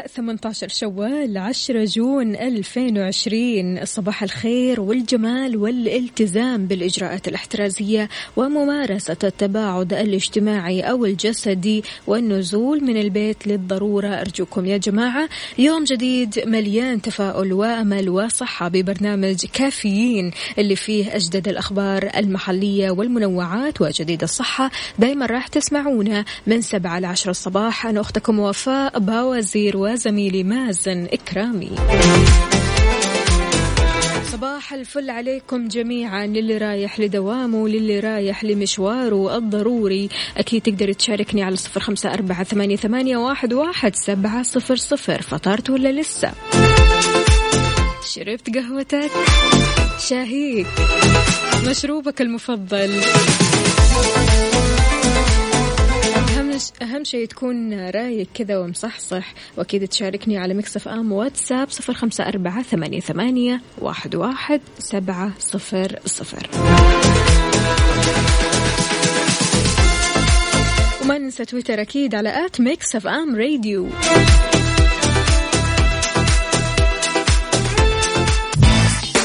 الأربعاء 18 شوال 10 June 2020 صباح الخير والجمال والالتزام بالإجراءات الاحترازية وممارسة التباعد الاجتماعي أو الجسدي والنزول من البيت للضرورة. أرجوكم يا جماعة يوم جديد مليان تفاؤل وأمل وصحة ببرنامج كافيين اللي فيه أجدد الأخبار المحلية والمنوعات وجديد الصحة. دايما راح تسمعونا من 7 ل 10 الصباح. أنا أختكم وفاء باوزير وزميلي مازن إكرامي. صباح الفل عليكم جميعا للي رايح لدوامه للي رايح لمشواره الضروري. أكيد تقدر تشاركني على صفر خمسة أربعة ثمانية, واحد سبعة صفر صفر. فطرت ولا لسه؟ شربت قهوتك؟ شاهيك. مشروبك المفضل؟ أهم أهم شيء تكون رايق كذا ومصحصح وأكيد تشاركني على مكسف آم واتساب صفر خمسة أربعة ثمانية, ثمانية واحد, واحد سبعة صفر صفر. وما ننسى تويتر أكيد على at Mix FM Radio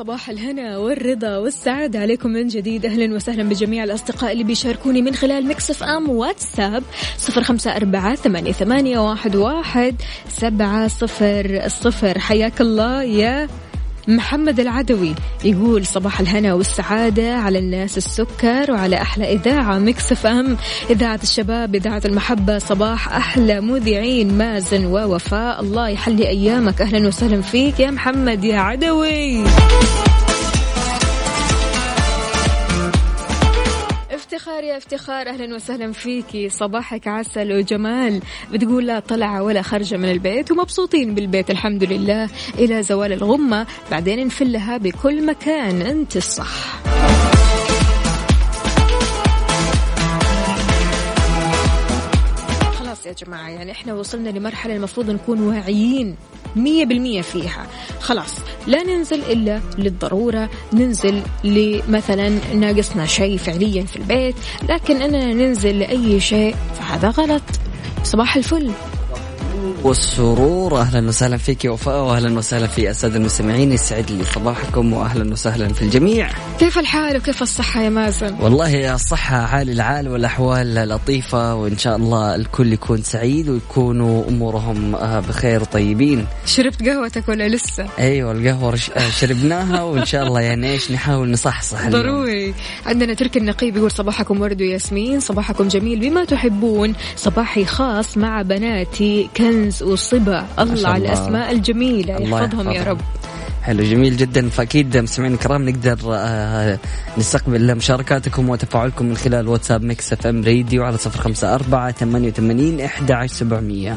صباح الهنا والرضا والسعادة عليكم من جديد. أهلا وسهلا بجميع الأصدقاء اللي بيشاركوني من خلال Mix FM واتساب صفر خمسة أربعة ثمانية, ثمانية واحد, واحد سبعة صفر صفر. حياك الله يا محمد العدوي يقول صباح الهنا والسعادة على الناس السكر وعلى أحلى إذاعة Mix FM. إذاعة الشباب إذاعة المحبة صباح أحلى مذيعين مازن ووفاء. الله يحلي أيامك. أهلا وسهلا فيك يا محمد يا عدوي. افتخار يا افتخار أهلا وسهلا فيكي صباحك عسل وجمال. بتقول لا طلع ولا خرج من البيت ومبسوطين بالبيت الحمد لله. إلى زوال الغمة بعدين نفلها بكل مكان. أنت الصح. خلاص يا جماعة يعني إحنا وصلنا لمرحلة المفروض نكون واعيين. مية بالمية فيها. خلاص لا ننزل إلا للضرورة ننزل لمثلا ناقصنا شيء فعليا في البيت لكن أننا ننزل لأي شيء فهذا غلط. صباح الفل. والسرور. أهلا وسهلا فيك يا وفاء واهلا وسهلا في الساده المستمعين. يسعد لي صباحكم واهلا وسهلا في الجميع. كيف الحال وكيف الصحة يا مازن؟ والله الصحة عال العال والأحوال لطيفة وإن شاء الله الكل يكون سعيد ويكونوا أمورهم آه، بخير وطيبين شربت قهوتك ولا لسه؟ أيوة القهوة رش- آه، شربناها وإن شاء الله يعني إيش نحاول نصحصح. ضروري. عندنا تركي النقيب يقول صباحكم ورد وياسمين صباحكم جميل بما تحبون. صباحي خاص مع بناتي كنز وصبا الله على. الأسماء الجميلة. يحفظهم يا رب. حلو جميل جدا. فأكيد مستمعين الكرام نقدر آه، نستقبل مشاركاتكم وتفاعلكم من خلال واتساب Mix FM Radio على صفر خمسة أربعة ثمانية وثمانين إحدى عشر سبعمية.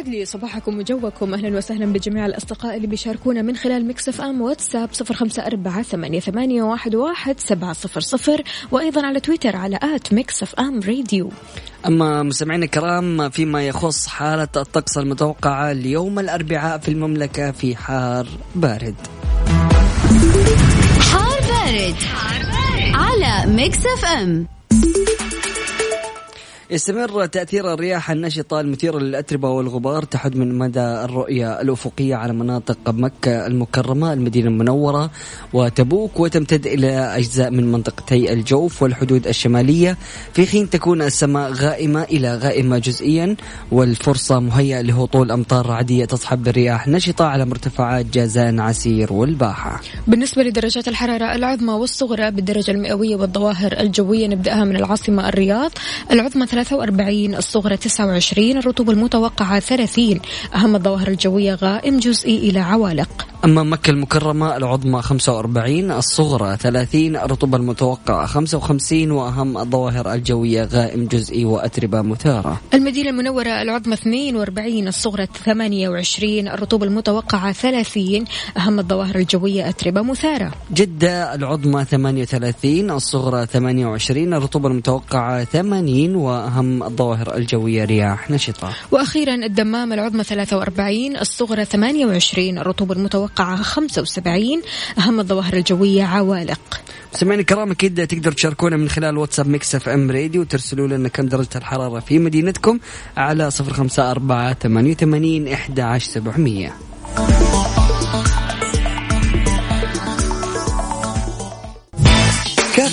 يسعد لي صباحكم وجوكم. أهلا وسهلا بجميع الأصدقاء اللي بيشاركونا من خلال Mix FM واتساب صفر خمسة أربعة ثمانية, ثمانية واحد, واحد سبعة صفر صفر وأيضا على تويتر على at Mix FM Radio. أما مستمعينا الكرام فيما يخص حالة الطقس المتوقعة اليوم الأربعاء في المملكة في حار بارد حار بارد, حار بارد. على Mix FM. يستمر تأثير الرياح النشطة المثيرة للأتربة والغبار تحد من مدى الرؤية الأفقية على مناطق مكة المكرمة المدينة المنورة وتبوك وتمتد إلى أجزاء من منطقتي الجوف والحدود الشمالية. في حين تكون السماء غائمة إلى غائمة جزئيا والفرصة مهيئة لهطول أمطار رعدية تصحب برياح نشطة على مرتفعات جازان عسير والباحة. بالنسبة لدرجات الحرارة العظمى والصغرى بالدرجة المئوية والظواهر الجوية نبدأها من العاصمة الرياض. العظمى 43 الصغرى 29 الرطوبة المتوقعة 30 أهم الظواهر الجوية غائم جزئي إلى عوالق. أما مكة المكرمة العظمى 45 الصغرى 30 الرطوبة المتوقعة 55 وأهم الظواهر الجوية غائم جزئي وأتربة مثارة المدينة المنورة العظمى 42 الصغرى 28 الرطوبة المتوقعة 30 أهم الظواهر الجوية أتربة مثارة جدة العظمى 38 الصغرى 28 الرطوبة المتوقعة 80 وأهم أهم الظواهر الجوية رياح نشطة. وأخيرا الدمام العظمى 43 الصغرى 28 الرطوبة المتوقعة 75 أهم الظواهر الجوية عوالق. سمعنا الكرام أكيد تقدر تشاركونا من خلال واتساب Mix FM Radio وترسلوا لنا كم درجة الحرارة في مدينتكم على 054 88 11700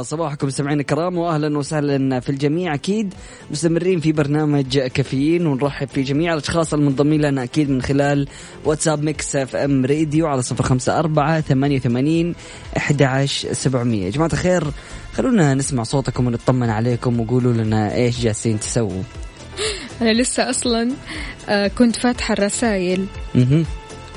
يسعد صباحكم سمعين الكرام واهلا وسهلا في الجميع. أكيد مستمرين في برنامج كافيين ونرحب في جميع الأشخاص المنضمين لنا أكيد من خلال واتساب Mix FM Radio على صفر خمسة أربعة ثمانية وثمانين إحدى عشر سبعمئه يا جماعة الخير خلونا نسمع صوتكم ونطمن عليكم وقولوا لنا إيش جالسين تسووا. أنا لسه أصلا آه، كنت فاتحة الرسائل.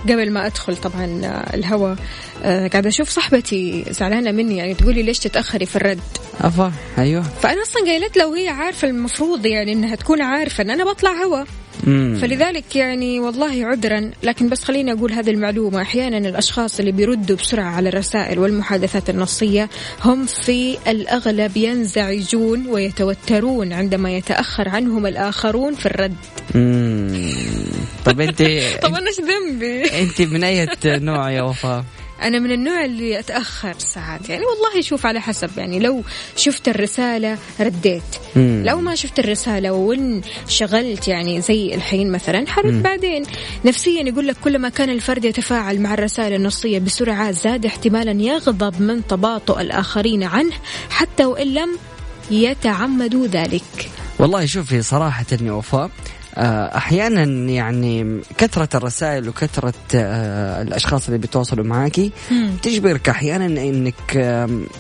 قبل ما أدخل طبعا آه، الهوا آه، قاعدة أشوف صاحبتي زعلانة مني يعني تقولي ليش تتأخري في الرد؟ أفا أيوه. فأنا أصلا قايلت لو هي عارفة المفروض يعني إنها تكون عارفة إن أنا بطلع هوا. مم. فلذلك يعني والله عذرا لكن بس خليني أقول هذه المعلومة. أحيانا الأشخاص اللي بيردوا بسرعة على الرسائل والمحادثات النصية هم في الأغلب ينزعجون ويتوترون عندما يتأخر عنهم الآخرون في الرد. مم. طب انت طب أنا إيش ذنبي؟ انت من أي نوع يا وفاء؟ أنا من النوع اللي أتأخر ساعات يعني والله شوف على حسب يعني لو شفت الرسالة رديت. مم. لو ما شفت الرسالة وانشغلت يعني زي الحين مثلا حرد بعدين. نفسيا يقول لك كلما كان الفرد يتفاعل مع الرسائل النصية بسرعة زاد احتمالا يغضب من تباطؤ الآخرين عنه حتى وإن لم يتعمدوا ذلك. والله شوفي صراحة يا وفاء أحيانا يعني كثرة الرسائل وكثرة آه، الأشخاص اللي بيتواصلوا معاكي تجبرك أحيانا إنك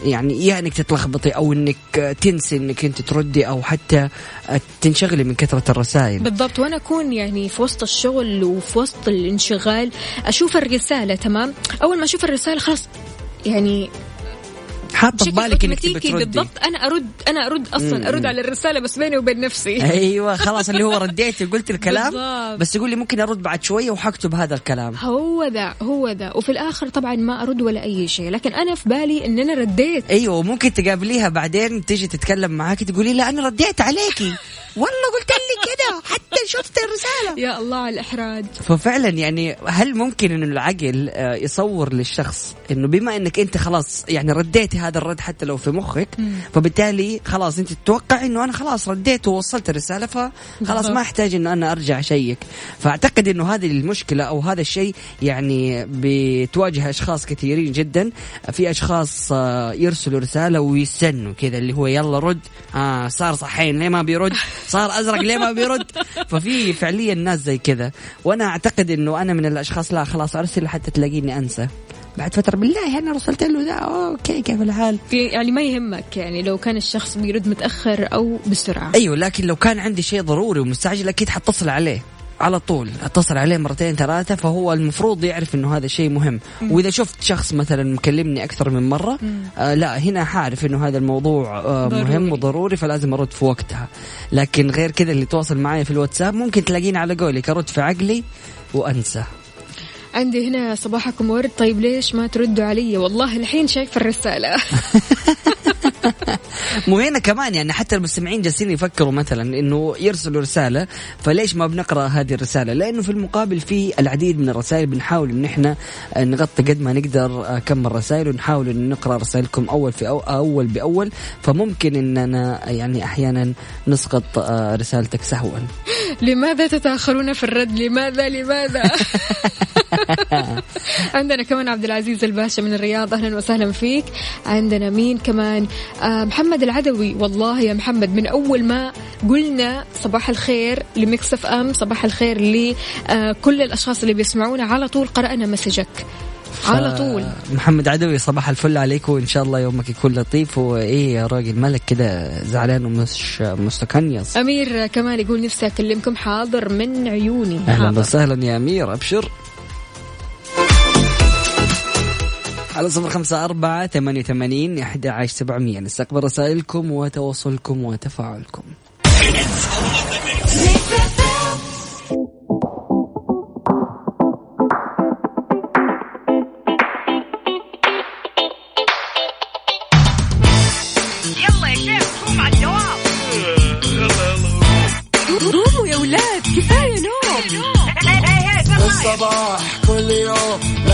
يعني يا إنك تتلخبطي أو إنك آه، تنسي إنك أنت تردي أو حتى آه، تنشغلي من كثرة الرسائل. بالضبط. وأنا أكون يعني في وسط الشغل وفي وسط الانشغال أشوف الرسالة تمام؟ أول ما أشوف الرسالة خلاص يعني حاطة في بالك إنك تبي تردي. بالضبط. أنا ارد أنا أرد أصلا أرد على الرسالة بس بيني وبين نفسي. أيوه خلاص اللي هو رديتي وقلت الكلام. بالضبط. بس يقول لي ممكن أرد بعد شوية وحكتب هذا الكلام. هو ذا هو ذا. وفي الآخر طبعا ما أرد ولا أي شيء. لكن أنا في بالي إن أنا رديت. أيوه وممكن تقابليها بعدين تيجي تتكلم معاك تقولي لا أنا رديت عليكي. والله قلت لي كده حتى شفت الرسالة. يا الله على الإحراج. ففعلا يعني هل ممكن إنه العقل آه، يصور للشخص إنه بما إنك أنت خلاص يعني رديتي هذا الرد حتى لو في مخك. فبالتالي خلاص انت تتوقع انه أنا خلاص رديت ووصلت الرسالة فخلاص. ما احتاج انه أنا ارجع اشيك فاعتقد انه هذه المشكلة أو هذا الشيء يعني بتواجه أشخاص كثيرين جدا. في أشخاص آه، يرسلوا رسالة ويستنوا كذا اللي هو يلا رد. آه صار صحين ليه ما بيرد؟ صار أزرق ليه ما بيرد؟ ففي فعليا ناس زي كذا. وأنا أعتقد إنه أنا من الأشخاص لا خلاص أرسل حتى تلاقيني أنسى. بعد فترة بالله أنا رسلت له ده okay كيف الحال؟ يعني ما يهمك يعني لو كان الشخص بيرد متأخر أو بسرعة. أيوه لكن لو كان عندي شيء ضروري ومستعجل أكيد حتصل عليه على طول. اتصل عليه مرتين ثلاثة فهو المفروض يعرف إنه هذا شيء مهم. وإذا شفت شخص مثلا مكلمني أكثر من مرة آه لا هنا حعرف إنه هذا الموضوع آه ضروري. مهم وضروري فلازم أرد في وقتها. لكن غير كذا اللي تواصل معي في الواتساب ممكن تلاقيني على قولك أرد في عقلي وأنسى. عندي هنا صباحكم ورد. طيب ليش ما تردوا علي؟ والله الحين شايفة الرسالة. مو هنا كمان يعني حتى المستمعين جالسين يفكروا مثلا إنه يرسلوا رسالة فليش ما بنقرأ هذه الرسالة؟ لأنه في المقابل في العديد من الرسائل بنحاول إن إحنا نغطي قد ما نقدر كم الرسائل ونحاول إن نقرأ رسائلكم أول في أو أول بأول فممكن إننا يعني أحيانا نسقط آه، رسالتك سهوا. لماذا تتأخرون في الرد؟ لماذا؟ لماذا؟ عندنا كمان عبد العزيز الباشا من الرياض أهلا وسهلا فيك. عندنا مين كمان؟ آه محمد العدوي والله يا محمد من أول ما قلنا صباح الخير ل Mix FM صباح الخير لكل الأشخاص اللي بيسمعونا على طول قرأنا مسجك. على طول. محمد عدوي صباح الفل عليك وإن شاء الله يومك يكون لطيف. وإيه يا راجل مالك كده زعلان ومش مستكنيص. أمير كمان يقول نفسي أكلمكم حاضر من عيوني. أهلا. وسهلا يا أمير أبشر. على صفر خمسة أربعة ثمانية وثمانين أحد عشر سبعمية. نستقبل رسائلكم وتواصلكم وتفاعلكم. يلا يا شيخ قوم على الدوام قوموا يا ولاد كفاية نوم. الصباح.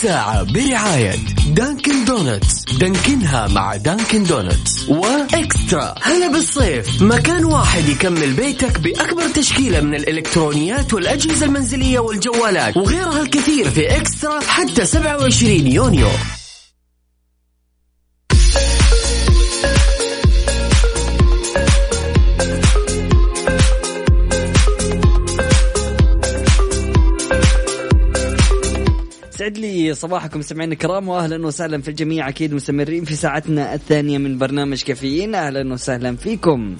الساعة برعاية Dunkin' Donuts دانكنها مع Dunkin' Donuts و eXtra. هلا بالصيف. مكان واحد يكمل بيتك بأكبر تشكيلة من الإلكترونيات والأجهزة المنزلية والجوالات. وغيرها الكثير في eXtra حتى 27 يونيو. صباحكم سمعين الكرام واهلا وسهلا في الجميع. أكيد مستمرين في ساعتنا الثانية من برنامج كافيين. أهلا وسهلا فيكم.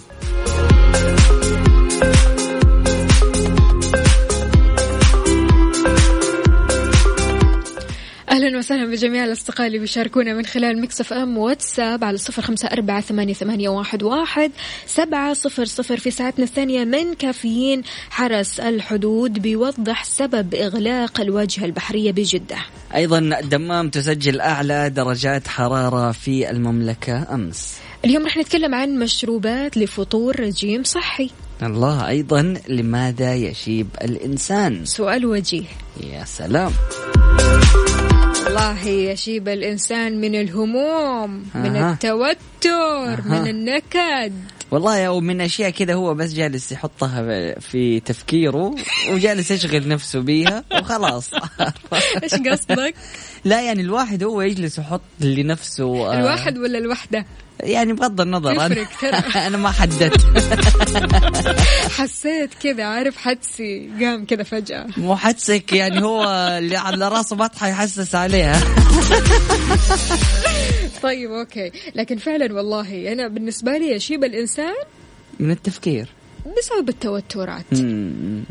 أهلا وسهلا بجميع الأصدقاء اللي بيشاركونا من خلال Mix FM WhatsApp على صفر خمسة أربعة ثمانية, ثمانية واحد, واحد سبعة صفر صفر في ساعتنا الثانية من كافيين حرس الحدود بيوضح سبب إغلاق الواجهه البحرية بجدة. أيضا الدمام تسجل أعلى درجات حرارة في المملكة أمس. اليوم رح نتكلم عن مشروبات لفطور رجيم صحي. الله أيضا لماذا يشيب الإنسان؟ سؤال وجيه. يا سلام. والله يشيب الإنسان من الهموم من. التوتر من النكد والله أو من أشياء كذا هو بس جالس يحطها في تفكيره وجالس يشغل نفسه بيها وخلاص إيش قصدك؟ لا يعني الواحد هو يجلس يحط لنفسه آه، الواحد ولا الوحدة؟ يعني بغض النظر. أنا أنا ما حددت حسيت كذا عارف حدسي قام كذا فجأة مو حدسك يعني هو اللي على راسه بطحة يحسس عليها طيب أوكي. لكن فعلا والله أنا بالنسبة لي يشيب الإنسان من التفكير. بسبب التوترات. مم.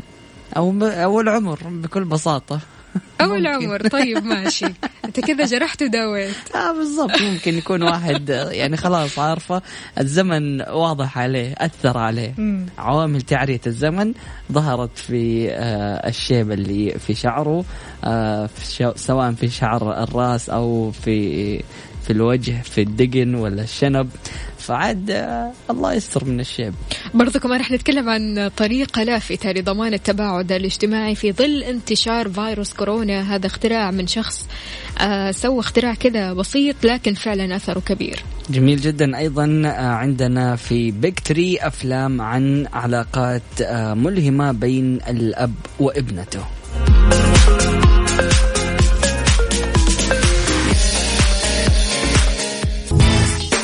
أو أو العمر بكل بساطة. أو. العمر. طيب ماشي. أنت كذا جرحت وداويت. آه بالضبط. ممكن يكون واحد يعني خلاص عارفة الزمن واضح عليه أثر عليه. مم. عوامل تعرية الزمن ظهرت في آه الشيب اللي في شعره آه في شو سواء في شعر الرأس أو في في الوجه في الدقن ولا الشنب. فعاد آه الله يستر من الشيب. برضو كمان رح نتكلم عن طريقة لافتة لضمان التباعد الاجتماعي في ظل انتشار فيروس كورونا. هذا اختراع من شخص آه سوى اختراع كذا بسيط لكن فعلا أثره كبير. جميل جدا. أيضا آه، عندنا في بيك تري أفلام عن علاقات ملهمة بين الأب وابنته.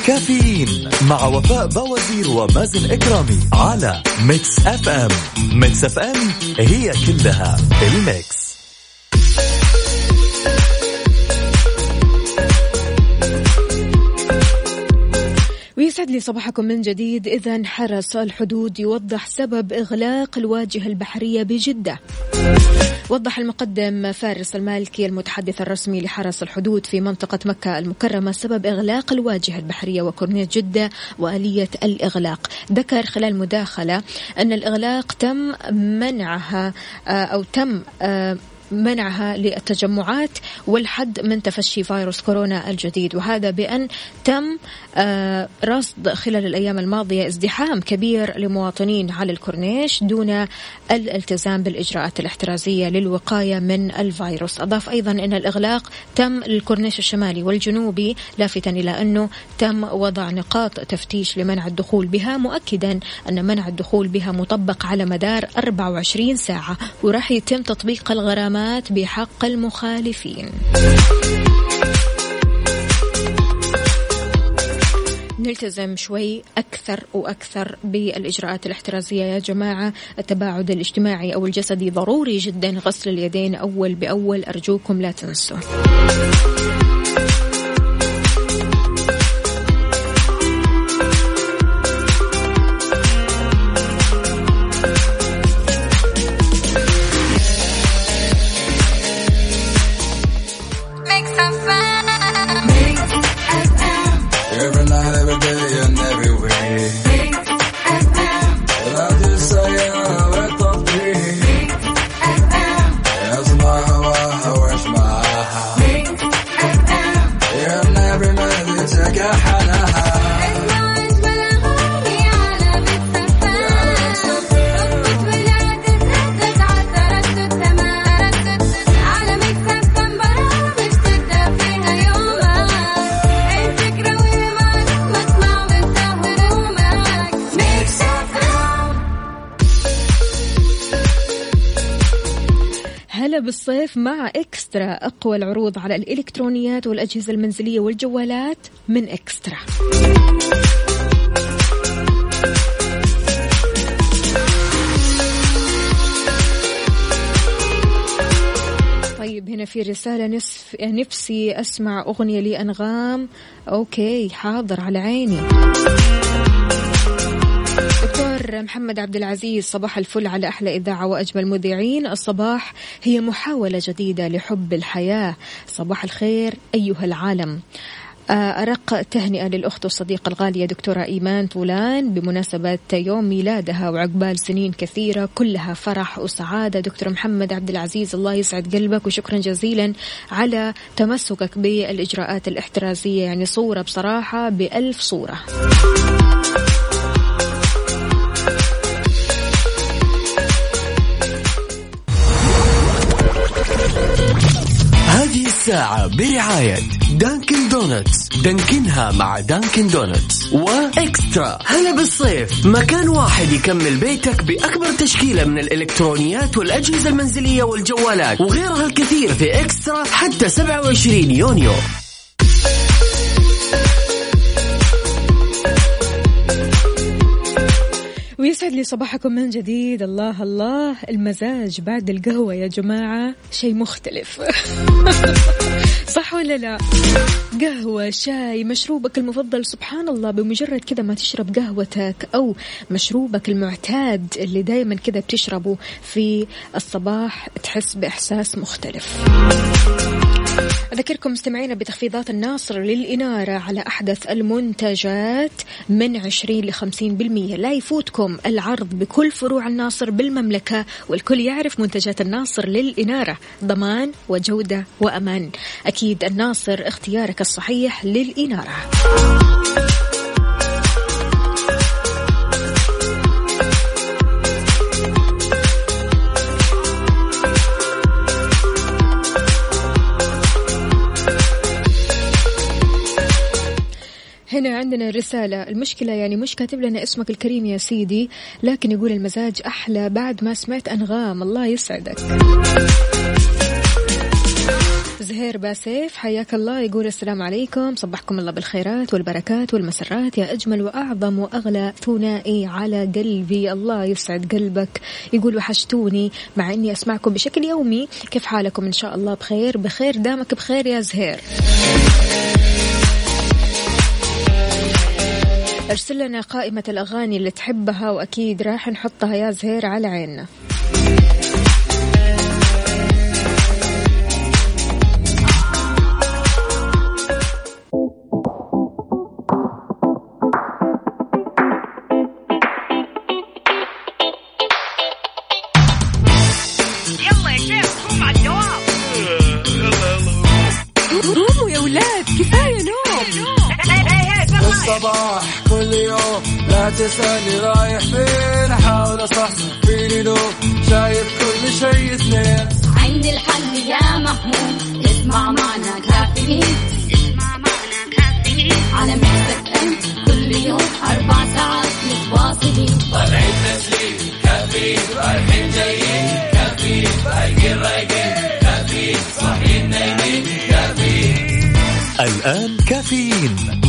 كافيين مع وفاء باوزير ومازن إكرامي على Mix FM. Mix FM هي كلها ال mix. ويسعد لي صباحكم من جديد. إذا حرس الحدود يوضح سبب إغلاق الواجهة البحرية بجدة. وضح المقدم فارس المالكي المتحدث الرسمي لحرس الحدود في منطقة مكة المكرمة سبب إغلاق الواجهة البحرية وكورنيش جدة وآلية الإغلاق. ذكر خلال مداخلة أن الإغلاق تم منعها آه، أو تم آه، منعها للتجمعات والحد من تفشي فيروس كورونا الجديد وهذا بأن تم آه، رصد خلال الأيام الماضية ازدحام كبير لمواطنين على الكورنيش دون الالتزام بالإجراءات الاحترازية للوقاية من الفيروس. أضاف أيضا أن الإغلاق تم للكورنيش الشمالي والجنوبي لافتا إلى أنه تم وضع نقاط تفتيش لمنع الدخول بها مؤكدا أن منع الدخول بها مطبق على مدار 24 ساعة وراح يتم تطبيق الغرامات بحق المخالفين. نلتزم شوي أكثر وأكثر بالإجراءات الاحترازية يا جماعة. التباعد الاجتماعي أو الجسدي ضروري جدا. غسل اليدين أول بأول. أرجوكم لا تنسوا. مع إكسترا أقوى العروض على الإلكترونيات والأجهزة المنزلية والجوالات من إكسترا. طيب هنا في رسالة نصف نفسي أسمع أغنية لأنغام. أوكي حاضر على عيني. دكتور محمد عبد العزيز صباح الفل على أحلى إذاعة وأجمل مذيعين. الصباح هي محاولة جديدة لحب الحياة. صباح الخير أيها العالم. آه، أرق تهنئة للأخت والصديقة الغالية دكتورة إيمان طولان بمناسبة يوم ميلادها وعقبال سنين كثيرة كلها فرح وسعادة. دكتور محمد عبد العزيز الله يسعد قلبك وشكرا جزيلا على تمسكك بالإجراءات الاحترازية. يعني صورة بصراحة بألف صورة. الساعة برعاية Dunkin' Donuts. Dunkin ها مع Dunkin' Donuts. و eXtra. هلا بالصيف. مكان واحد يكمل بيتك بأكبر تشكيلة من الإلكترونيات والأجهزة المنزلية والجوالات وغيرها الكثير في eXtra حتى 27 يونيو. ويسعد لي صباحكم من جديد. الله الله. المزاج بعد القهوة يا جماعة شيء مختلف. صح ولا لا؟ قهوة شاي مشروبك المفضل. سبحان الله بمجرد كذا ما تشرب قهوتك أو مشروبك المعتاد اللي دايما كذا بتشربه في الصباح تحس بإحساس مختلف. أذكركم مستمعينا بتخفيضات الناصر للإنارة على أحدث المنتجات من 20 ل 50% لا يفوتكم العرض بكل فروع الناصر بالمملكة والكل يعرف منتجات الناصر للإنارة. ضمان وجودة وأمان. أكيد الناصر اختيارك الصحيح للإنارة. هنا عندنا رسالة. المشكلة يعني مش كاتب لنا اسمك الكريم يا سيدي لكن يقول المزاج أحلى بعد ما سمعت أنغام. الله يسعدك. زهير باسيف حياك الله يقول السلام عليكم. صبحكم الله بالخيرات والبركات والمسرات يا أجمل وأعظم وأغلى ثنائي على قلبي. الله يسعد قلبك. يقول وحشتوني مع أني أسمعكم بشكل يومي. كيف حالكم؟ إن شاء الله بخير. بخير دامك بخير يا زهير. ارسل لنا قائمة الأغاني اللي تحبها وأكيد راح نحطها يا زهير على عيننا. لا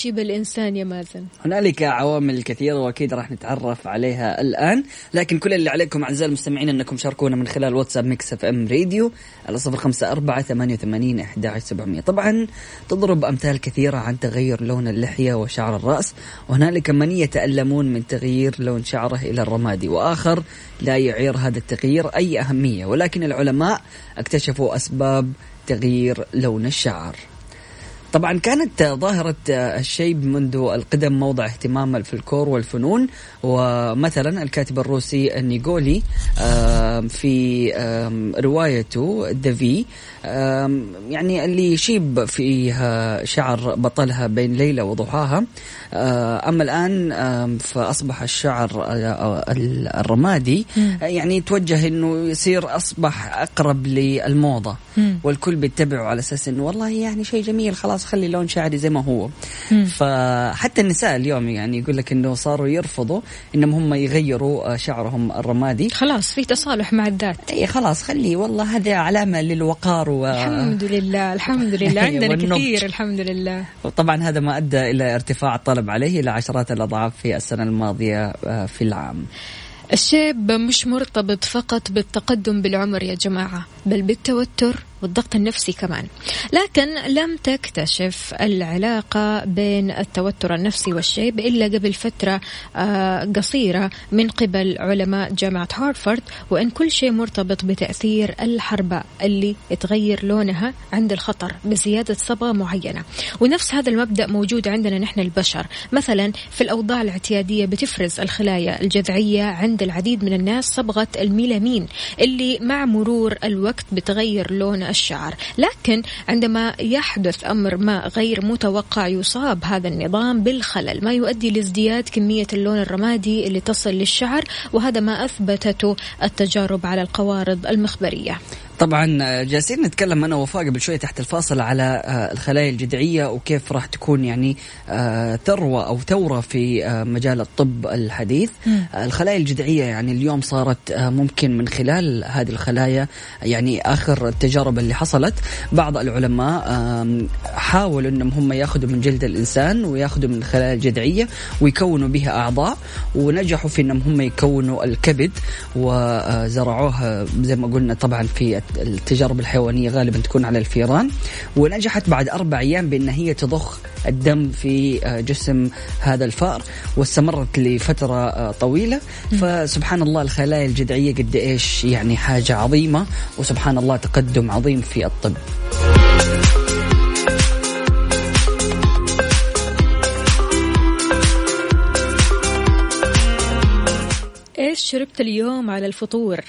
يشيب الإنسان يا مازن؟ هنالك عوامل كثيرة وأكيد راح نتعرف عليها الآن لكن كل اللي عليكم أعزائي المستمعين أنكم شاركونا من خلال WhatsApp Mix FM Radio على صفر خمسة أربعة ثمانية وثمانين أحد سبعمية طبعا تضرب أمثال كثيرة عن تغير لون اللحية وشعر الرأس وهنالك من يتألمون من تغيير لون شعره إلى الرمادي وآخر لا يعير هذا التغيير أي أهمية ولكن العلماء اكتشفوا أسباب تغيير لون الشعر طبعا كانت ظاهرة الشيب منذ القدم موضع اهتمام الفلكلور والفنون ومثلا الكاتب الروسي النيغولي آم، في روايته دافي يعني اللي يشيب فيها شعر بطلها بين ليلة وضحاها. آه، أما الآن فأصبح الشعر آه، الرمادي يعني توجه أنه يصير أصبح أقرب للموضة. والكل بيتبعه على أساس أنه والله يعني شيء جميل خلاص خلي لون شعري زي ما هو. فحتى النساء اليوم يعني يقول لك أنه صاروا يرفضوا أنهم هم يغيروا آه، شعرهم الرمادي. خلاص في تصالح مع الذات. اي خلاص خلي والله هذا علامة للوقار و... الحمد لله الحمد لله. عندنا والنضج. كثير الحمد لله. وطبعا هذا ما أدى إلى ارتفاع الطلب عليه إلى عشرات الأضعاف في السنة الماضية آه، في العام. الشيب مش مرتبط فقط بالتقدم بالعمر يا جماعة بل بالتوتر والضغط النفسي كمان. لكن لم تكتشف العلاقة بين التوتر النفسي والشيب إلا قبل فترة آه، قصيرة من قبل علماء جامعة هارفارد وأن كل شيء مرتبط بتأثير الحرباء اللي تغير لونها عند الخطر بزيادة صبغة معينة. ونفس هذا المبدأ موجود عندنا نحن البشر. مثلا في الأوضاع الاعتيادية بتفرز الخلايا الجذعية عند العديد من الناس صبغة الميلامين اللي مع مرور الوقت بتغير لون الشعر. لكن عندما يحدث أمر ما غير متوقع يصاب هذا النظام بالخلل ما يؤدي لازدياد كمية اللون الرمادي اللي تصل للشعر وهذا ما أثبتته التجارب على القوارض المخبرية. طبعا آه، جالسين نتكلم أنا وفاء قبل شوي تحت الفاصل على آه، الخلايا الجذعية وكيف راح تكون يعني آه، ثروة أو ثورة في مجال الطب الحديث. الخلايا الجذعية يعني اليوم صارت ممكن من خلال هذه الخلايا يعني آخر التجارب اللي حصلت. بعض العلماء حاولوا إنهم هم ياخذوا من جلد الإنسان وياخذوا من الخلايا الجذعية ويكونوا بها أعضاء ونجحوا في إنهم هم يكونوا الكبد وزرعوه زي ما قلنا طبعا في التجارب الحيوانية غالبا تكون على الفيران ونجحت بعد أربع أيام بأن هي تضخ الدم في جسم هذا الفأر واستمرت لفترة طويلة. فسبحان الله الخلايا الجذعية قد إيش يعني حاجة عظيمة وسبحان الله تقدم عظيم في الطب. شربت اليوم على الفطور.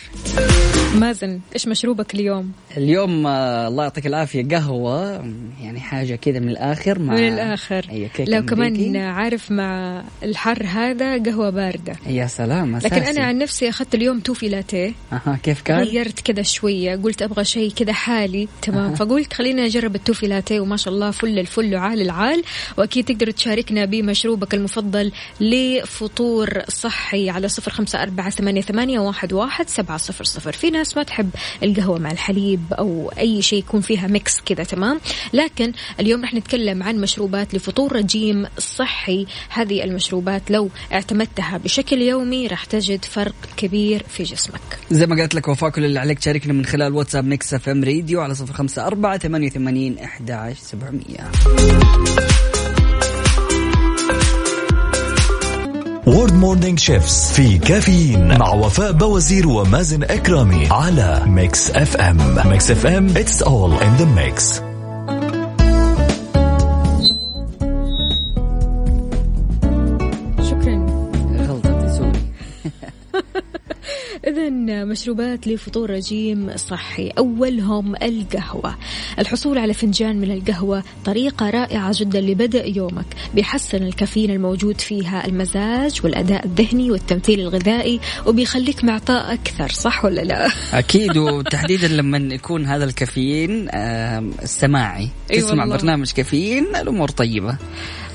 مازن إيش مشروبك اليوم؟ اليوم آه، الله يعطيك العافية قهوة يعني حاجة كذا من الآخر مع من الآخر. أي كيك لو. كمان عارف مع الحر هذا قهوة باردة. يا سلام أساسي. لكن أنا عن نفسي أخذت اليوم توفي لاتيه. أها كيف كان؟ غيرت كذا شوية قلت أبغى شيء كذا حالي تمام. فقلت خليني أجرب التوفي لاتيه وما شاء الله فل الفل وعال العال. وأكيد تقدر تشاركنا بمشروبك المفضل لفطور صحي على صفر خمسة أربعة ثمانية, ثمانية واحد, واحد سبعة صفر صفر. في ناس ما تحب القهوة مع الحليب أو أي شيء يكون فيها mix كذا تمام؟ لكن اليوم رح نتكلم عن مشروبات لفطور رجيم صحي. هذه المشروبات لو اعتمدتها بشكل يومي رح تجد فرق كبير في جسمك. زي ما قلت لك وفاء كل اللي عليك تشاركنا من خلال WhatsApp Mix FM Radio على صفر خمسة أربعة ثمانية وثمانين أحد عشر سبعمية. Your morning shift في كافيين مع وفاء باوزير ومازن إكرامي على Mix FM Mix FM it's all in the mix مشروبات لفطور رجيم صحي أولهم القهوة الحصول على فنجان من القهوة طريقة رائعة جدا لبدء يومك بيحسن الكافيين الموجود فيها المزاج والأداء الذهني والتمثيل الغذائي وبيخليك معطاء أكثر صح ولا لا؟ أكيد وتحديدا لما يكون هذا الكافيين آم، سماعي أي تسمع والله. برنامج كافيين الأمور طيبة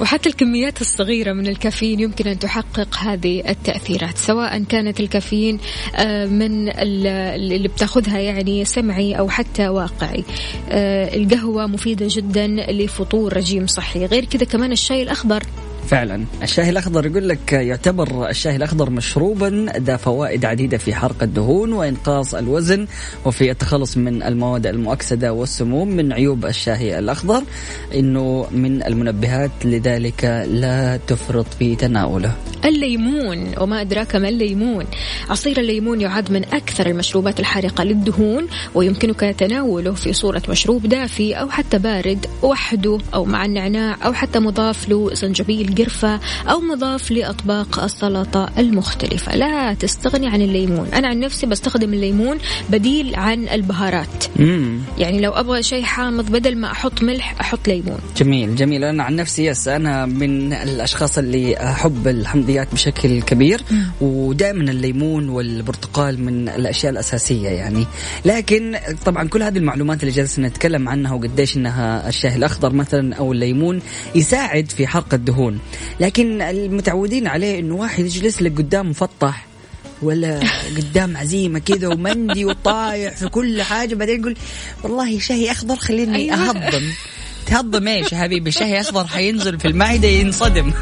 وحتى الكميات الصغيرة من الكافيين يمكن أن تحقق هذه التأثيرات سواء كانت الكافيين آه، من ال- اللي بتاخذها يعني سمعي أو حتى واقعي. آه، القهوة مفيدة جدا لفطور رجيم صحي. غير كذا كمان الشاي الأخضر. فعلا. الشاي الأخضر يقول لك يعتبر الشاي الأخضر مشروبا ذا فوائد عديدة في حرق الدهون وإنقاص الوزن وفي التخلص من المواد المؤكسدة والسموم من عيوب الشاي الأخضر إنه من المنبهات لذلك لا تفرط في تناوله. الليمون وما أدراك ما الليمون. عصير الليمون يعد من أكثر المشروبات الحارقة للدهون ويمكنك تناوله في صورة مشروب دافي أو حتى بارد وحده أو مع النعناع أو حتى مضاف له زنجبيل قرفة أو مضاف لأطباق السلطة المختلفة. لا تستغني عن الليمون. أنا عن نفسي بستخدم الليمون بديل عن البهارات. مم. يعني لو أبغى شيء حامض بدل ما أحط ملح أحط ليمون. جميل جميل. أنا عن نفسي يس أنا من الأشخاص اللي أحب الحمضيات بشكل كبير ودائما الليمون والبرتقال من الأشياء الأساسية يعني. لكن طبعا كل هذه المعلومات اللي جالسين نتكلم عنها وقديش إنها الشاي الأخضر مثلا أو الليمون يساعد في حرق الدهون. لكن المتعودين عليه إنه واحد يجلس لك قدام مفطح ولا قدام عزيمة كذا ومندي وطايح في كل حاجة بعدين يقول والله شاي أخضر خليني أيوة. أهضم. تهضم إيش يا حبيبي؟ الشاي أخضر حينزل في المعدة ينصدم.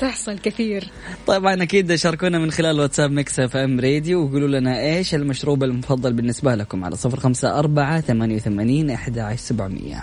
تحصل كثير. طبعا أكيد شاركونا من خلال WhatsApp Mix FM Radio وقولوا لنا إيش المشروب المفضل بالنسبة لكم على صفر خمسة أربعة ثمانية وثمانين إحدى عشر سبعمئه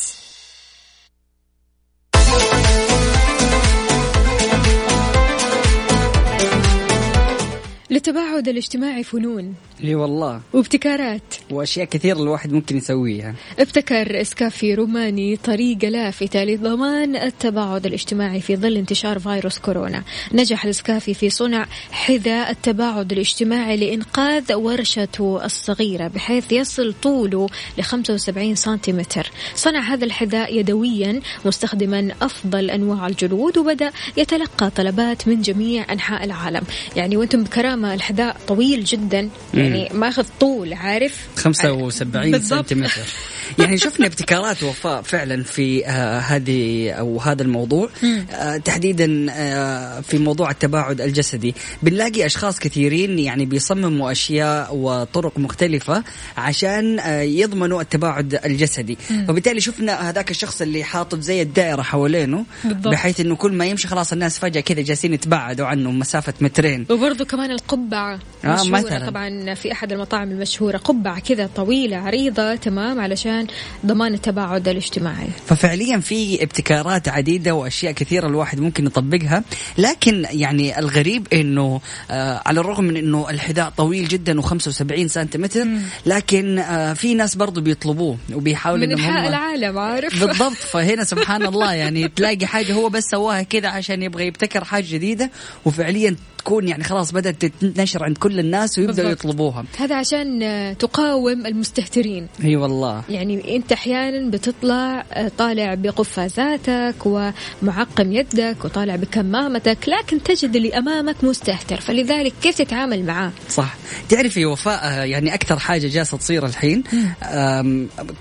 التباعد الاجتماعي فنون اي والله. وابتكارات. وأشياء كثير الواحد ممكن يسويها. ابتكر إسكافي روماني طريقة لافتة لضمان التباعد الاجتماعي في ظل انتشار فيروس كورونا. نجح الإسكافي في صنع حذاء التباعد الاجتماعي لإنقاذ ورشته الصغيرة بحيث يصل طوله ل 75 سنتيمتر. صنع هذا الحذاء يدويا مستخدما أفضل أنواع الجلود وبدأ يتلقى طلبات من جميع أنحاء العالم. يعني وأنتم بكرامة الحذاء طويل جدا. يعني ماخذ طول عارف؟ 75 بالضبط. سنتيمتر. يعني شفنا ابتكارات وفاء فعلا في آه هذه أو هذا الموضوع. آه تحديدا آه في موضوع التباعد الجسدي. بنلاقي أشخاص كثيرين يعني بيصمموا أشياء وطرق مختلفة عشان آه يضمنوا التباعد الجسدي. فبالتالي شفنا هذاك الشخص اللي حاطط زي الدائرة حوالينه بالضبط. بحيث إنه كل ما يمشي خلاص الناس فجأة كذا جالسين يتباعدوا عنه مسافة مترين. وبرضه كمان القبعة آه، مشهورة. مثلاً. طبعا في أحد المطاعم المشهورة. قبعة كذا طويلة عريضة تمام علشان ضمان التباعد الاجتماعي. ففعليا في ابتكارات عديدة وأشياء كثيرة الواحد ممكن يطبقها لكن يعني الغريب أنه آه على الرغم من أنه الحذاء طويل جدا و75 سنتيمتر لكن آه في ناس برضو بيطلبوه وبيحاولوا من هم- العالم عارف؟ بالضبط. فهنا سبحان الله يعني تلاقي حاجة هو بس سواها كذا عشان يبغى يبتكر حاجة جديدة وفعليا تكون يعني خلاص بدأت تتنشر عند كل الناس ويبدأوا بالضبط. يطلبوها. هذا عشان آه، تقاوم المستهترين. أي والله. يعني أنت أحيانا بتطلع آه، طالع بقفازاتك ومعقم يدك وطالع بكمامتك لكن تجد اللي أمامك مستهتر فلذلك كيف تتعامل معاه؟ صح. تعرفي وفاء آه، يعني أكثر حاجة جالسة تصير الحين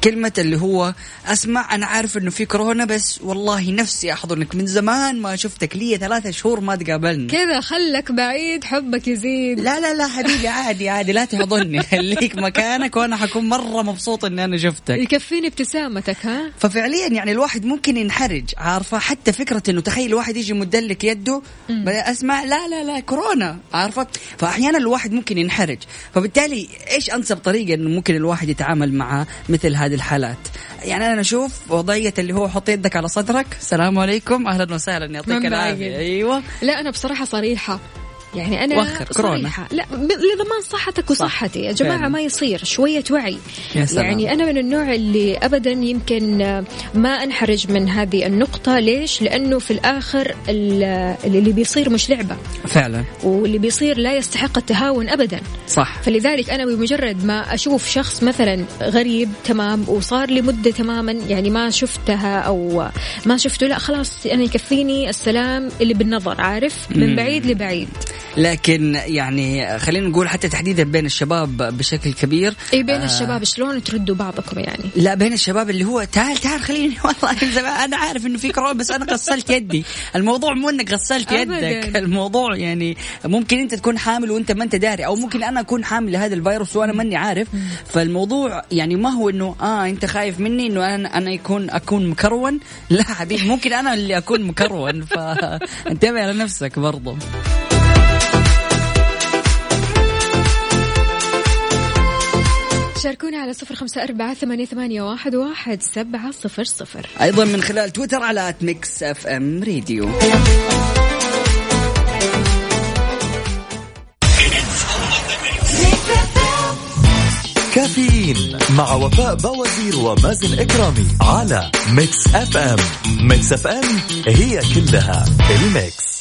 كلمة اللي هو أسمع أنا عارف إنه في كورونا بس والله نفسي أحضنك. من زمان ما شفتك لي ثلاثة شهور ما تقابلنا كذا خلك بعيد حبك يزيد. لا لا لا حبيبي عادي عادي لا تحضني خليك مكانك وأنا حكون مرة مبسوط إني أنا شفتك. يكفيني ابتسامتك ها؟ ففعليا يعني الواحد ممكن ينحرج عارفة؟ حتى فكرة إنه تخيل الواحد يجي مدلك يده أسمع لا لا لا كورونا عارفة؟ فاحيانا الواحد ممكن ينحرج. فبالتالي إيش أنسب طريقة إنه ممكن الواحد يتعامل مع مثل هذه الحالات؟ يعني أنا أشوف وضعية اللي هو حط يدك على صدرك السلام عليكم أهلا وسهلا يعطيك العافية. أيوه. لا أنا بصراحة صريحة. يعني أنا وخر كورونا. صريحة. لا لضمان صحتك وصحتي يا جماعة فعلا. ما يصير شوية وعي. يا سلام. يعني أنا من النوع اللي ابدا يمكن ما أنحرج من هذه النقطة. ليش؟ لأنه في الآخر ال- اللي بيصير مش لعبة. فعلا. واللي بيصير لا يستحق التهاون ابدا. صح. فلذلك أنا بمجرد ما أشوف شخص مثلا غريب تمام وصار لي مدة تماما يعني ما شفتها أو ما شفته لا خلاص أنا يكفيني السلام اللي بالنظر عارف؟ من. بعيد لبعيد. لكن يعني خلينا نقول حتى تحديدا بين الشباب بشكل كبير اي بين آه، الشباب شلون تردوا بعضكم يعني؟ لا بين الشباب اللي هو تعال تعال خليني والله أنا عارف إنه في كورونا بس أنا غسلت يدي. الموضوع مو إنك غسلت. يدك الموضوع يعني ممكن أنت تكون حامل وأنت ما أنت داري أو ممكن أنا أكون حامل لهذا الفيروس وأنا ماني عارف. فالموضوع يعني ما هو إنه آه أنت خايف مني إنه أنا أنا يكون أكون مكرون لا حبيبي ممكن أنا اللي أكون مكرون فانتبه على نفسك شاركونا على صفر خمسة أربعة ثمانية, ثمانية واحد, واحد سبعة صفر صفر. أيضا من خلال تويتر على Mix FM Radio كافيين مع وفاء باوزير ومازن إكرامي على Mix FM Mix FM هي كلها ال mix.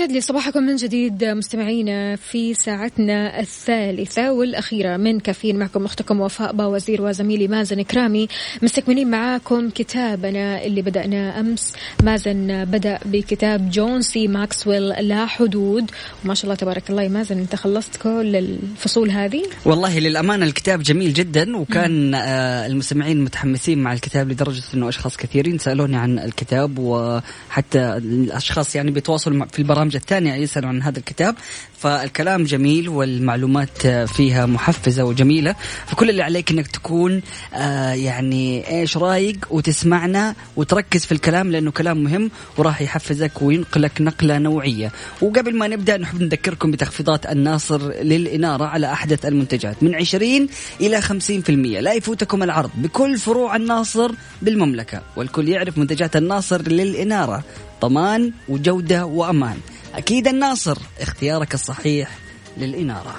ويسعد لي صباحكم من جديد مستمعينا في ساعتنا الثالثة والأخيرة من كافيين معكم أختكم وفاء باوزير وزميلي مازن كرامي مستكملين معاكم كتابنا اللي بدأنا أمس. مازن بدأ بكتاب جون سي ماكسويل لا حدود. وما شاء الله تبارك الله يا مازن أنت خلصت كل الفصول هذه؟ والله للأمانة الكتاب جميل جدا وكان آه المستمعين متحمسين مع الكتاب لدرجة أنه أشخاص كثيرين سألوني عن الكتاب وحتى الأشخاص يعني بيتواصلوا في البرامج البرامج الثانية يسألوا عن هذا الكتاب. فالكلام جميل والمعلومات فيها محفزة وجميلة. فكل اللي عليك إنك تكون آه يعني إيش رايق وتسمعنا وتركز في الكلام لأنه كلام مهم وراح يحفزك وينقلك نقلة نوعية. وقبل ما نبدأ نحب نذكركم بتخفيضات الناصر للإنارة على أحدث المنتجات. من 20 إلى 50% لا يفوتكم العرض. بكل فروع الناصر بالمملكة. والكل يعرف منتجات الناصر للإنارة. ضمان وجودة وأمان. أكيد الناصر اختيارك الصحيح للإنارة.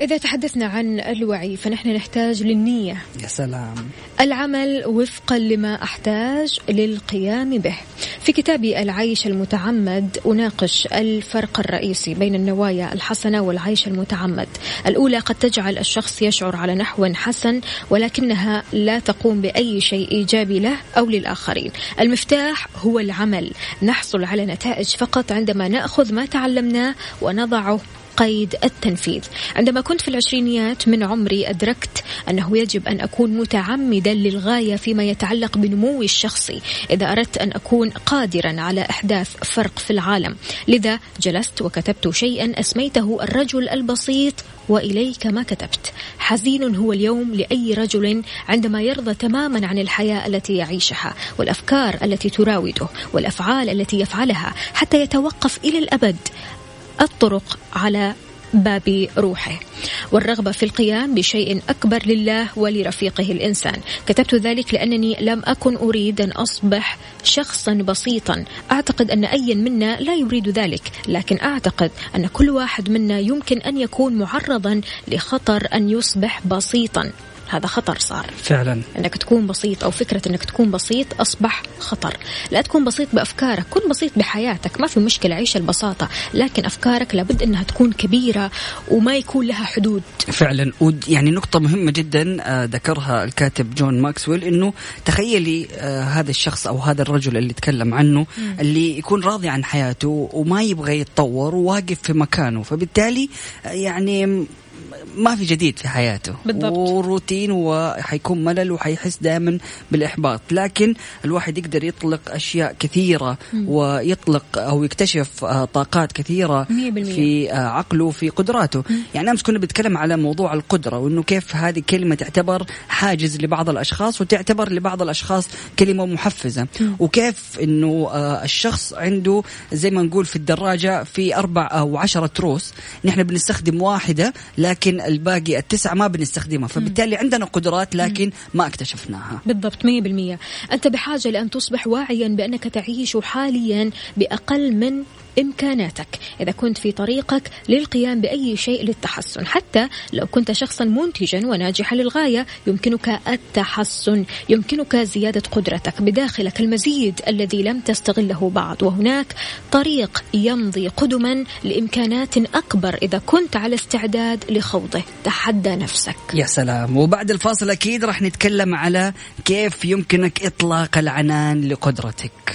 إذا تحدثنا عن الوعي فنحن نحتاج للنية. يا سلام. العمل وفقا لما أحتاج للقيام به. في كتابي العيش المتعمد أناقش الفرق الرئيسي بين النوايا الحسنة والعيش المتعمد. الأولى قد تجعل الشخص يشعر على نحو حسن ولكنها لا تقوم بأي شيء إيجابي له أو للآخرين. المفتاح هو العمل. نحصل على نتائج فقط عندما نأخذ ما تعلمناه ونضعه قيد التنفيذ. عندما كنت في العشرينيات من عمري أدركت أنه يجب أن أكون متعمدا للغاية فيما يتعلق بنموي الشخصي إذا أردت أن أكون قادرا على إحداث فرق في العالم. لذا جلست وكتبت شيئا أسميته الرجل البسيط وإليك ما كتبت. حزين هو اليوم لأي رجل عندما يرضى تماما عن الحياة التي يعيشها والأفكار التي تراوده والأفعال التي يفعلها حتى يتوقف إلى الأبد. الطرق على باب روحه. والرغبة في القيام بشيء أكبر لله ولرفيقه الإنسان. كتبت ذلك لأنني لم أكن أريد أن أصبح شخصا بسيطا. أعتقد أن أي منا لا يريد ذلك. لكن أعتقد أن كل واحد منا يمكن أن يكون معرضا لخطر أن يصبح بسيطا. هذا خطر صار. فعلا. إنك تكون بسيط أو فكرة إنك تكون بسيط أصبح خطر. لا تكون بسيط بأفكارك كن بسيط بحياتك. ما في مشكلة عيش البساطة. لكن أفكارك لابد إنها تكون كبيرة وما يكون لها حدود. فعلا. يعني نقطة مهمة جدا آه، ذكرها الكاتب جون ماكسويل إنه تخيلي آه، هذا الشخص أو هذا الرجل اللي تكلم عنه اللي يكون راضي عن حياته وما يبغى يتطور وواقف في مكانه. فبالتالي آه، يعني ما في جديد في حياته. بالضبط. وروتين وحيكون ملل وحيحس دائما بالإحباط. لكن الواحد يقدر يطلق أشياء كثيرة ويطلق أو يكتشف آه، طاقات كثيرة 100%. في آه، عقله في قدراته. يعني أمس كنا بنتكلم على موضوع القدرة وإنه كيف هذه كلمة تعتبر حاجز لبعض الأشخاص وتعتبر لبعض الأشخاص كلمة محفزة. وكيف إنه آه، الشخص عنده زي ما نقول في الدراجة في أربع أو عشرة تروس. نحن بنستخدم واحدة لكن الباقي التسعة ما بنستخدمها. فبالتالي عندنا قدرات لكن ما اكتشفناها. بالضبط 100% أنت بحاجة لأن تصبح واعيا بأنك تعيش حاليا بأقل من إمكاناتك. إذا كنت في طريقك للقيام بأي شيء للتحسن. حتى لو كنت شخصا منتجا وناجحا للغاية يمكنك التحسن. يمكنك زيادة قدرتك بداخلك المزيد الذي لم تستغله بعد وهناك طريق يمضي قدما لإمكانات أكبر إذا كنت على استعداد لخوضه. تحدى نفسك. يا سلام. وبعد الفاصل أكيد راح نتكلم على كيف يمكنك إطلاق العنان لقدرتك.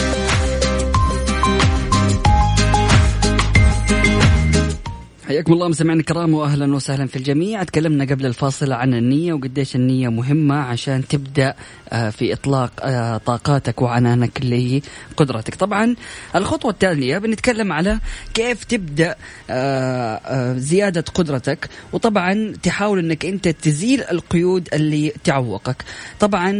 حياكم الله مستمعينا الكرام واهلا وسهلا في الجميع. تكلمنا قبل الفاصل عن النية وقديش النية مهمة عشان تبدأ آه، في إطلاق آه، طاقاتك وعنانك لقدرتك طبعا الخطوة التالية بنتكلم على كيف تبدأ آه، زيادة قدرتك وطبعا تحاول إنك أنت تزيل القيود اللي تعوقك. طبعا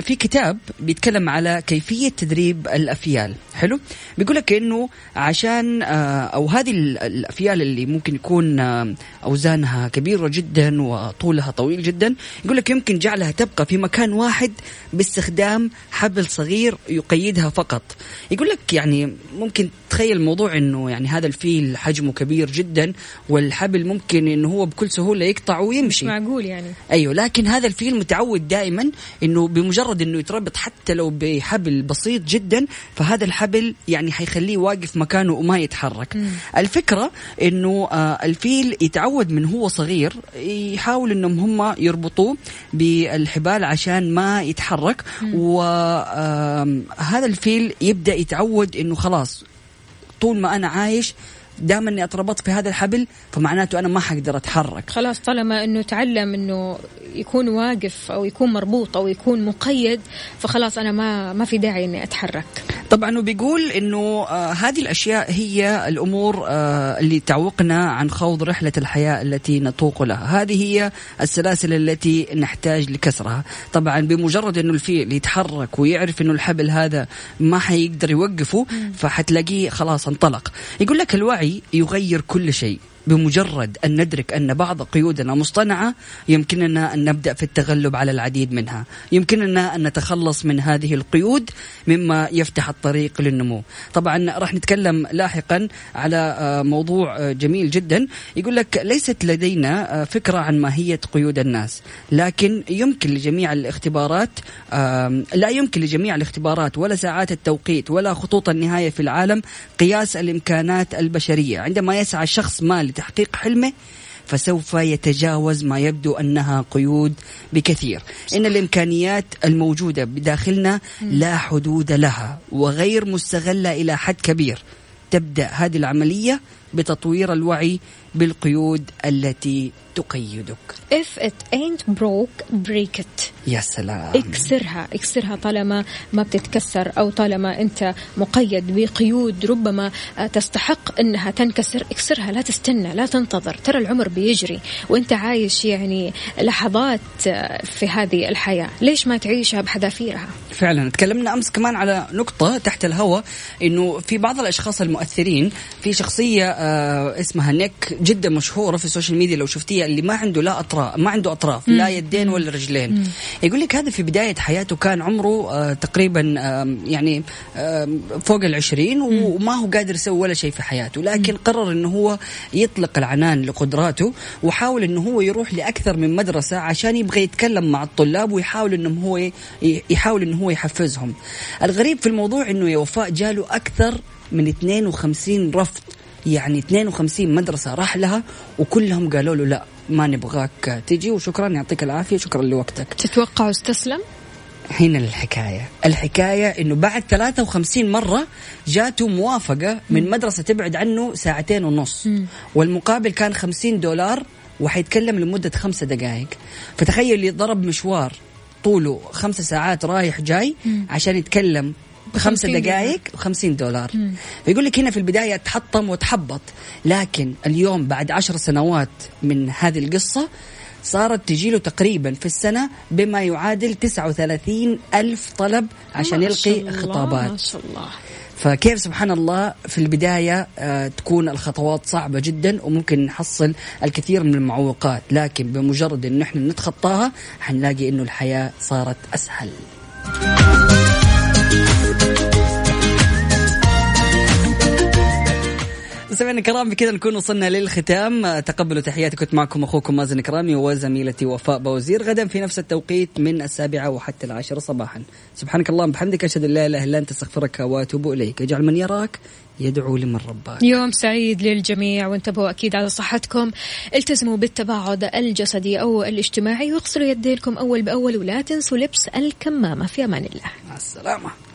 في كتاب بيتكلم على كيفية تدريب الأفيال. حلو؟ بيقول لك إنه عشان أو هذه ال- الأفيال اللي ممكن يكون آه، أوزانها كبيرة جدا وطولها طويل جدا. يقول لك يمكن جعلها تبقى في مكان واحد باستخدام حبل صغير يقيدها فقط. يقول لك يعني ممكن تخيل الموضوع إنه يعني هذا الفيل حجمه كبير جدا والحبل ممكن إنه هو بكل سهولة يقطع ويمشي. معقول يعني. أيوه لكن هذا الفيل متعود دائما إنه بمجرد إنه يتربط حتى لو بحبل بسيط جدا فهذا الحبل يعني حيخليه واقف مكانه وما يتحرك. الفكرة إنه إنه آه، الفيل يتعود من هو صغير يحاول إنهم هم يربطوه بالحبال عشان ما يتحرك. وهذا الفيل يبدأ يتعود إنه خلاص طول ما أنا عايش دام إني أتربطت في هذا الحبل فمعناته أنا ما حقدر أتحرك. خلاص طالما إنه تعلم إنه يكون واقف أو يكون مربوط أو يكون مقيد فخلاص أنا ما ما في داعي إني أتحرك. طبعا وبيقول إنه آه هذه الأشياء هي الأمور آه اللي تعوقنا عن خوض رحلة الحياة التي نطوق لها، هذه هي السلاسل التي نحتاج لكسرها، طبعا بمجرد إنه الفيل يتحرك ويعرف إنه الحبل هذا ما حيقدر يوقفه فحتلاقيه خلاص انطلق، يقول لك الوعي يغير كل شيء. بمجرد أن ندرك أن بعض قيودنا مصطنعة يمكننا أن نبدأ في التغلب على العديد منها. يمكننا أن نتخلص من هذه القيود مما يفتح الطريق للنمو. طبعا راح نتكلم لاحقا على آه، موضوع آه، جميل جدا. يقول لك ليست لدينا آه، فكرة عن ماهية قيود الناس لكن يمكن لجميع الاختبارات لا يمكن لجميع الاختبارات ولا ساعات التوقيت ولا خطوط النهاية في العالم قياس الإمكانات البشرية. عندما يسعى الشخص ما لتحقيق حلمه فسوف يتجاوز ما يبدو أنها قيود بكثير. إن الإمكانيات الموجودة بداخلنا لا حدود لها وغير مستغلة إلى حد كبير. تبدأ هذه العملية بتطوير الوعي بالقيود التي تقيدك. If it ain't broke break it. يا سلام. اكسرها اكسرها طالما ما بتتكسر أو طالما أنت مقيد بقيود ربما تستحق إنها تنكسر. اكسرها لا تستنى لا تنتظر. ترى العمر بيجري وأنت عايش يعني لحظات في هذه الحياة. ليش ما تعيشها بحذافيرها؟ فعلا. تكلمنا أمس كمان على نقطة تحت الهواء إنه في بعض الأشخاص المؤثرين في شخصية آه اسمها نيك جدا مشهورة في ال social media لو شفتيها اللي ما عنده لا أطراف ما عنده أطراف لا يدين ولا رجلين. يقول لك هذا في بداية حياته كان عمره آه تقريبا يعني فوق العشرين وما هو قادر يسوي ولا شيء في حياته. لكن قرر إنه هو يطلق العنان لقدراته وحاول إنه هو يروح لأكثر من مدرسة عشان يبغى يتكلم مع الطلاب ويحاول إنه هو يحاول إنه هو يحفزهم. الغريب في الموضوع إنه يا وفاء جاله أكثر من 52 رفض. يعني 52 مدرسة راح لها وكلهم قالوا له لا ما نبغاك تجي وشكرا يعطيك العافية شكرا لوقتك. تتوقع استسلم؟ هنا الحكاية. الحكاية إنه بعد 53 مرة جاته موافقة من مدرسة تبعد عنه ساعتين ونص. والمقابل كان 50 دولار وحيتكلم لمدة خمسة دقائق فتخيل ضرب مشوار طوله خمسة ساعات رايح جاي عشان يتكلم. بخمسة دقائق و50 دولار. فيقول لك هنا في البداية تحطم وتحبط لكن اليوم بعد عشر سنوات من هذه القصة صارت تجيله تقريبا في السنة بما يعادل 39 ألف طلب عشان يلقي خطابات. ما شاء الله. فكيف سبحان الله في البداية آه تكون الخطوات صعبة جدا وممكن نحصل الكثير من المعوقات لكن بمجرد أن إحنا نتخطاها حنلاقي أنه الحياة صارت أسهل. مستمعينا الكرام بكذا نكون وصلنا للختام. تقبلوا تحياتي. كنت معكم أخوكم مازن كرامي وزميلتي وفاء بوزير. غدا في نفس التوقيت من السابعة وحتى العاشرة صباحا. سبحانك اللهم بحمدك. أشهد أن لا إله إلا أنت. أستغفرك وأتوب إليك. اجعل من يراك يدعو لمن رباك. يوم سعيد للجميع. وانتبهوا أكيد على صحتكم. التزموا بالتباعد الجسدي أو الاجتماعي. واغسلوا يدينكم أول بأول. ولا تنسوا لبس الكمامة. في أمان الله. مع السلامة.